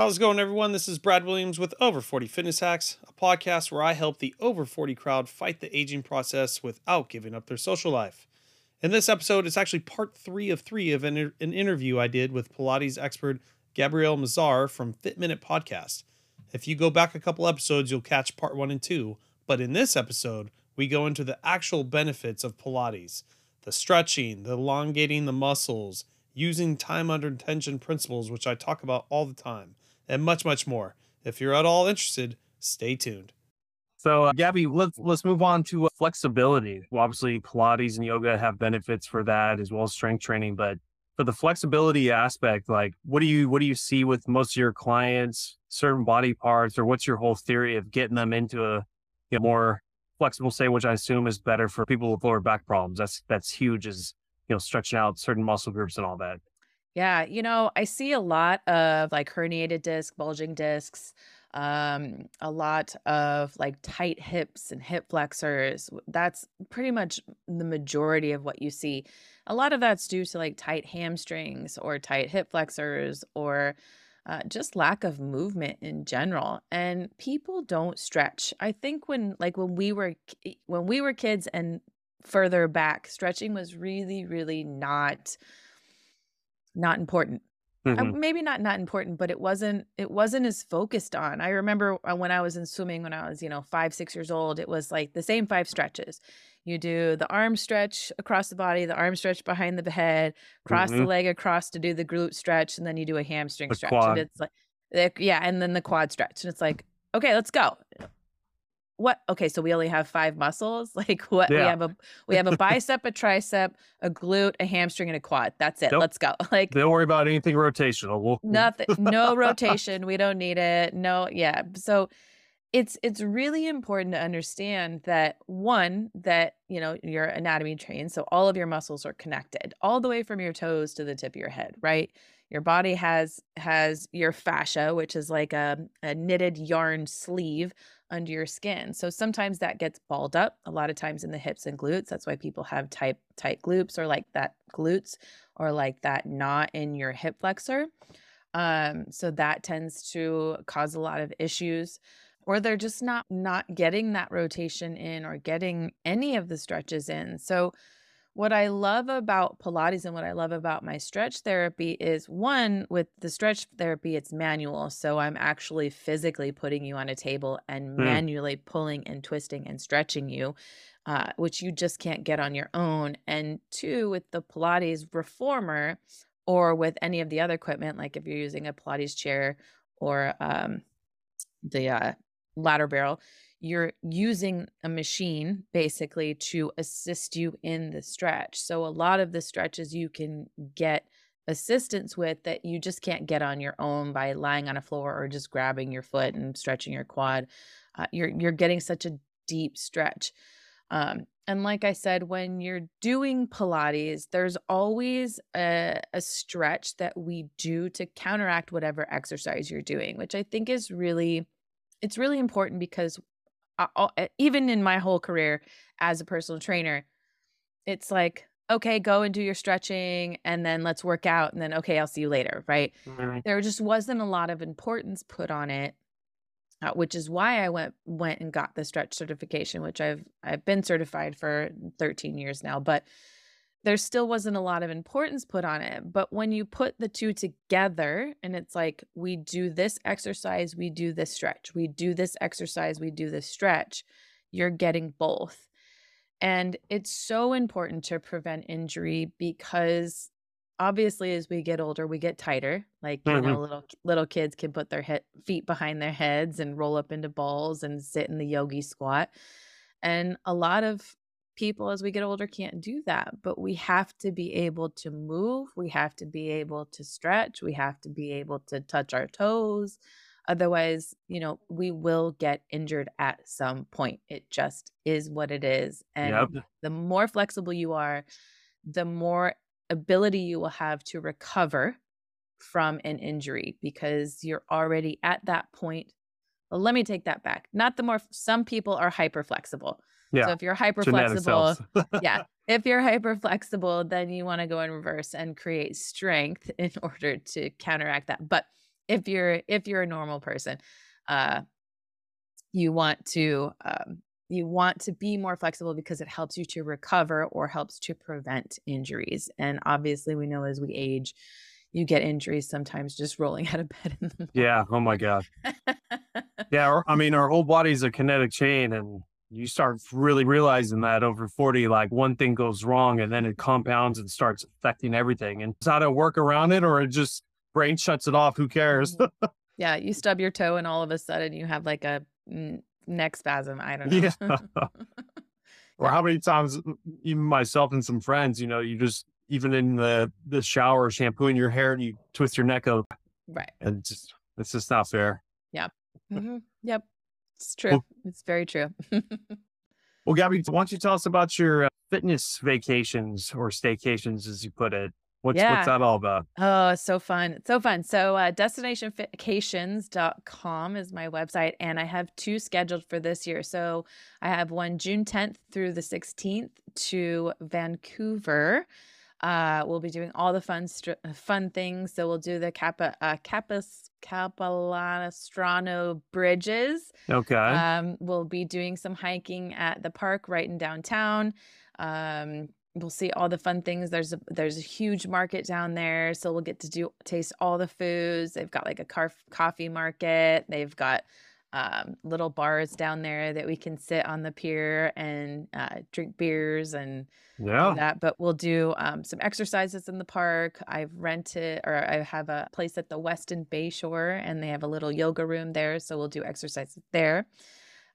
How's it going, everyone? This is Brad Williams with Over 40 Fitness Hacks, a podcast where I help the over 40 crowd fight the aging process without giving up their social life. In this episode, it's actually part three of three of an, an interview I did with Pilates expert Gabrielle Mazar from Fit Minute Podcast. If you go back a couple episodes, you'll catch part one and two. But in this episode, we go into the actual benefits of Pilates the stretching, the elongating the muscles, using time under tension principles, which I talk about all the time and much, much more. If you're at all interested, stay tuned. So, uh, Gabby, let's let's move on to uh, flexibility. Well, obviously, Pilates and yoga have benefits for that as well as strength training. But for the flexibility aspect, like what do you what do you see with most of your clients, certain body parts, or what's your whole theory of getting them into a you know, more flexible state, which I assume is better for people with lower back problems. That's that's huge, is you know stretching out certain muscle groups and all that. Yeah, you know, I see a lot of like herniated disc, bulging discs, um, a lot of like tight hips and hip flexors. That's pretty much the majority of what you see. A lot of that's due to like tight hamstrings or tight hip flexors or uh, just lack of movement in general. And people don't stretch. I think when like when we were when we were kids and further back, stretching was really, really not not important. Uh, mm-hmm. maybe not not important, but it wasn't it wasn't as focused on. I remember uh, when I was in swimming when I was, you know, 5 6 years old, it was like the same five stretches. You do the arm stretch across the body, the arm stretch behind the head, cross mm-hmm. the leg across to do the glute stretch and then you do a hamstring the stretch. Quad. And it's like yeah, and then the quad stretch. And it's like, okay, let's go what okay so we only have five muscles? Like what yeah. we have a we have a bicep a tricep a glute a hamstring and a quad. That's it. Let's go. Like don't worry about anything rotational. We'll... nothing no rotation. We don't need it. No yeah. So it's it's really important to understand that one that you know your Anatomy Trains so all of your muscles are connected all the way from your toes to the tip of your head right your body has has your fascia which is like a, a knitted yarn sleeve under your skin. So sometimes that gets balled up, a lot of times in the hips and glutes. That's why people have tight tight glutes or like that glutes or like that knot in your hip flexor. Um, so that tends to cause a lot of issues or they're just not not getting that rotation in or getting any of the stretches in. So what I love about Pilates and what I love about my stretch therapy is one, with the stretch therapy, it's manual. So I'm actually physically putting you on a table and mm. manually pulling and twisting and stretching you, uh, which you just can't get on your own. And two, with the Pilates reformer or with any of the other equipment, like if you're using a Pilates chair or um, the uh, ladder barrel, you're using a machine basically to assist you in the stretch. So a lot of the stretches you can get assistance with that you just can't get on your own by lying on a floor or just grabbing your foot and stretching your quad. Uh, you're you're getting such a deep stretch. Um, and like I said, when you're doing Pilates, there's always a, a stretch that we do to counteract whatever exercise you're doing, which I think is really it's really important because even in my whole career as a personal trainer, it's like, okay, go and do your stretching and then let's work out and then okay, I'll see you later, right? Mm-hmm. There just wasn't a lot of importance put on it. Uh, which is why I went went and got the stretch certification, which I've I've been certified for 13 years now, but there still wasn't a lot of importance put on it. But when you put the two together and it's like, we do this exercise, we do this stretch, we do this exercise, we do this stretch, you're getting both. And it's so important to prevent injury because obviously as we get older we get tighter like you mm-hmm. know little little kids can put their head, feet behind their heads and roll up into balls and sit in the yogi squat and a lot of people as we get older can't do that, but we have to be able to move. We have to be able to stretch. We have to be able to touch our toes. Otherwise, you know, we will get injured at some point. It just is what it is. And yep. the more flexible you are, the more ability you will have to recover from an injury because you're already at that point. Well, let me take that back. Not the more, some people are hyper flexible. Yeah. So if you're hyper flexible, yeah, if you're hyper flexible, then you want to go in reverse and create strength in order to counteract that. But if you're if you're a normal person, uh, you want to um, you want to be more flexible because it helps you to recover or helps to prevent injuries. And obviously, we know as we age, you get injuries sometimes just rolling out of bed in the morning. Yeah. Oh my God. yeah. I mean, our whole body's a kinetic chain, and you start really realizing that over 40, like one thing goes wrong and then it compounds and starts affecting everything. And it's how to work around it, or it just brain shuts it off. Who cares? Mm-hmm. yeah. You stub your toe, and all of a sudden you have like a neck spasm. I don't know. Yeah. or how many times, even myself and some friends, you know, you just even in the the shower, shampooing your hair, and you twist your neck up. Right. And just it's just not fair. Yep. Mm-hmm. Yep. It's true. Well, it's very true. well, Gabby, why don't you tell us about your uh, fitness vacations or staycations, as you put it? What's yeah. what's that all about? Oh, so fun. It's so fun. So uh destinationvacations.com is my website and I have two scheduled for this year. So I have one June 10th through the 16th to Vancouver. Uh, we'll be doing all the fun fun things. So we'll do the Kappa uh, Kappas Capilanostrano bridges. Okay. Um, we'll be doing some hiking at the park right in downtown. Um, we'll see all the fun things. There's a there's a huge market down there, so we'll get to do taste all the foods. They've got like a car, coffee market. They've got um, little bars down there that we can sit on the pier and uh, drink beers and yeah that. But we'll do um, some exercises in the park. I've rented or I have a place at the Westin Bayshore and they have a little yoga room there, so we'll do exercises there.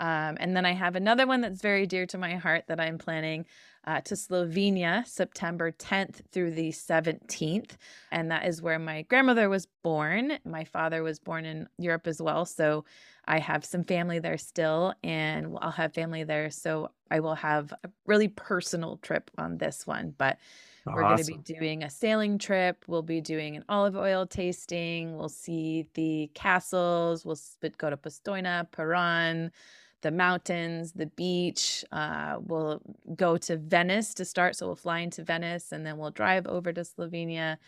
Um, and then I have another one that's very dear to my heart that I'm planning uh, to Slovenia September 10th through the 17th. And that is where my grandmother was born. My father was born in Europe as well. So I have some family there still, and I'll have family there. So I will have a really personal trip on this one. But we're going to be doing a sailing trip. We'll be doing an olive oil tasting. We'll see the castles. We'll go to Postojna, Piran, the mountains, the beach. Uh, we'll go to Venice to start. So we'll fly into Venice and then we'll drive over to Slovenia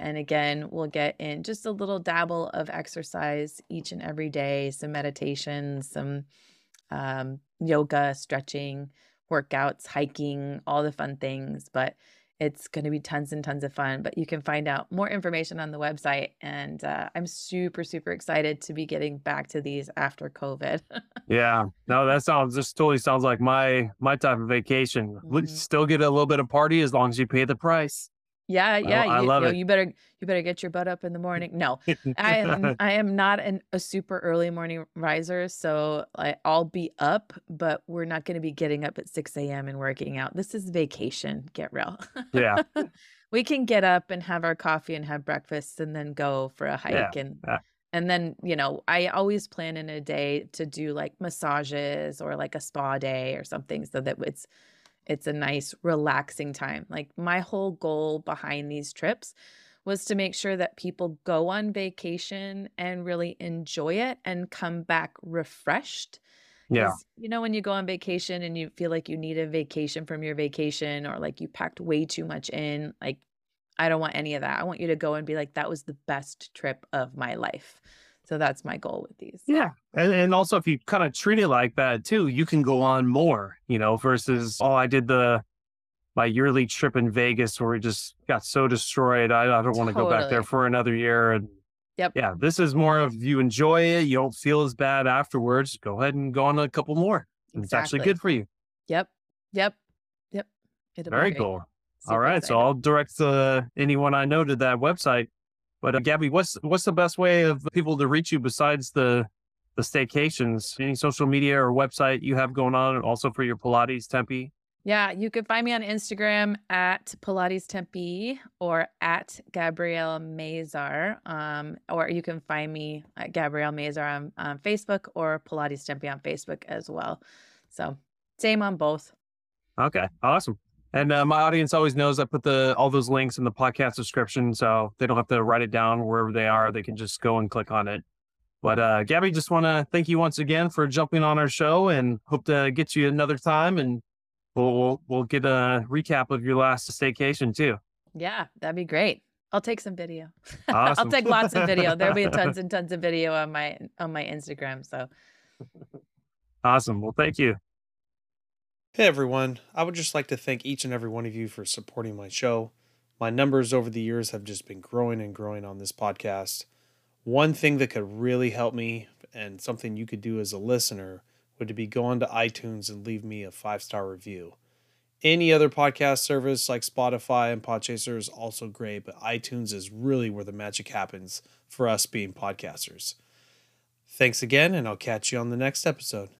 and again, we'll get in just a little dabble of exercise each and every day, some meditation, some um, yoga, stretching, workouts, hiking, all the fun things. But it's going to be tons and tons of fun. But you can find out more information on the website. And uh, I'm super, super excited to be getting back to these after COVID. yeah, no, that sounds just totally sounds like my my type of vacation. Mm-hmm. Still get a little bit of party as long as you pay the price. Yeah, yeah. I, I you, love you, know, it. You better you better get your butt up in the morning. No, I am I am not an, a super early morning riser, so I, I'll be up, but we're not going to be getting up at six a.m. and working out. This is vacation. Get real. Yeah. we can get up and have our coffee and have breakfast, and then go for a hike yeah. and. Yeah. And then, you know, I always plan in a day to do like massages or like a spa day or something so that it's it's a nice, relaxing time. Like, my whole goal behind these trips was to make sure that people go on vacation and really enjoy it and come back refreshed. Yeah. You know, when you go on vacation and you feel like you need a vacation from your vacation or like you packed way too much in, like, I don't want any of that. I want you to go and be like, that was the best trip of my life. So that's my goal with these. Yeah. And, and also, if you kind of treat it like that too, you can go on more, you know, versus, oh, I did the, my yearly trip in Vegas where we just got so destroyed. I, I don't want to totally. go back there for another year. And yep. yeah, this is more of you enjoy it. You don't feel as bad afterwards. Go ahead and go on a couple more. Exactly. It's actually good for you. Yep. Yep. Yep. It'll Very cool. Super All right. Exciting. So I'll direct uh, anyone I know to that website. But uh, Gabby, what's what's the best way of people to reach you besides the the staycations? Any social media or website you have going on, and also for your Pilates Tempe? Yeah, you can find me on Instagram at Pilates Tempe or at Gabrielle Mazar. Um, or you can find me at Gabrielle Mazar on, on Facebook or Pilates Tempe on Facebook as well. So same on both. Okay, awesome. And uh, my audience always knows I put the all those links in the podcast description, so they don't have to write it down wherever they are. They can just go and click on it. But uh, Gabby, just want to thank you once again for jumping on our show, and hope to get you another time, and we'll we'll, we'll get a recap of your last staycation too. Yeah, that'd be great. I'll take some video. Awesome. I'll take lots of video. There'll be tons and tons of video on my on my Instagram. So Awesome. Well, thank you. Hey everyone, I would just like to thank each and every one of you for supporting my show. My numbers over the years have just been growing and growing on this podcast. One thing that could really help me and something you could do as a listener would to be go onto iTunes and leave me a five star review. Any other podcast service like Spotify and Podchaser is also great, but iTunes is really where the magic happens for us being podcasters. Thanks again, and I'll catch you on the next episode.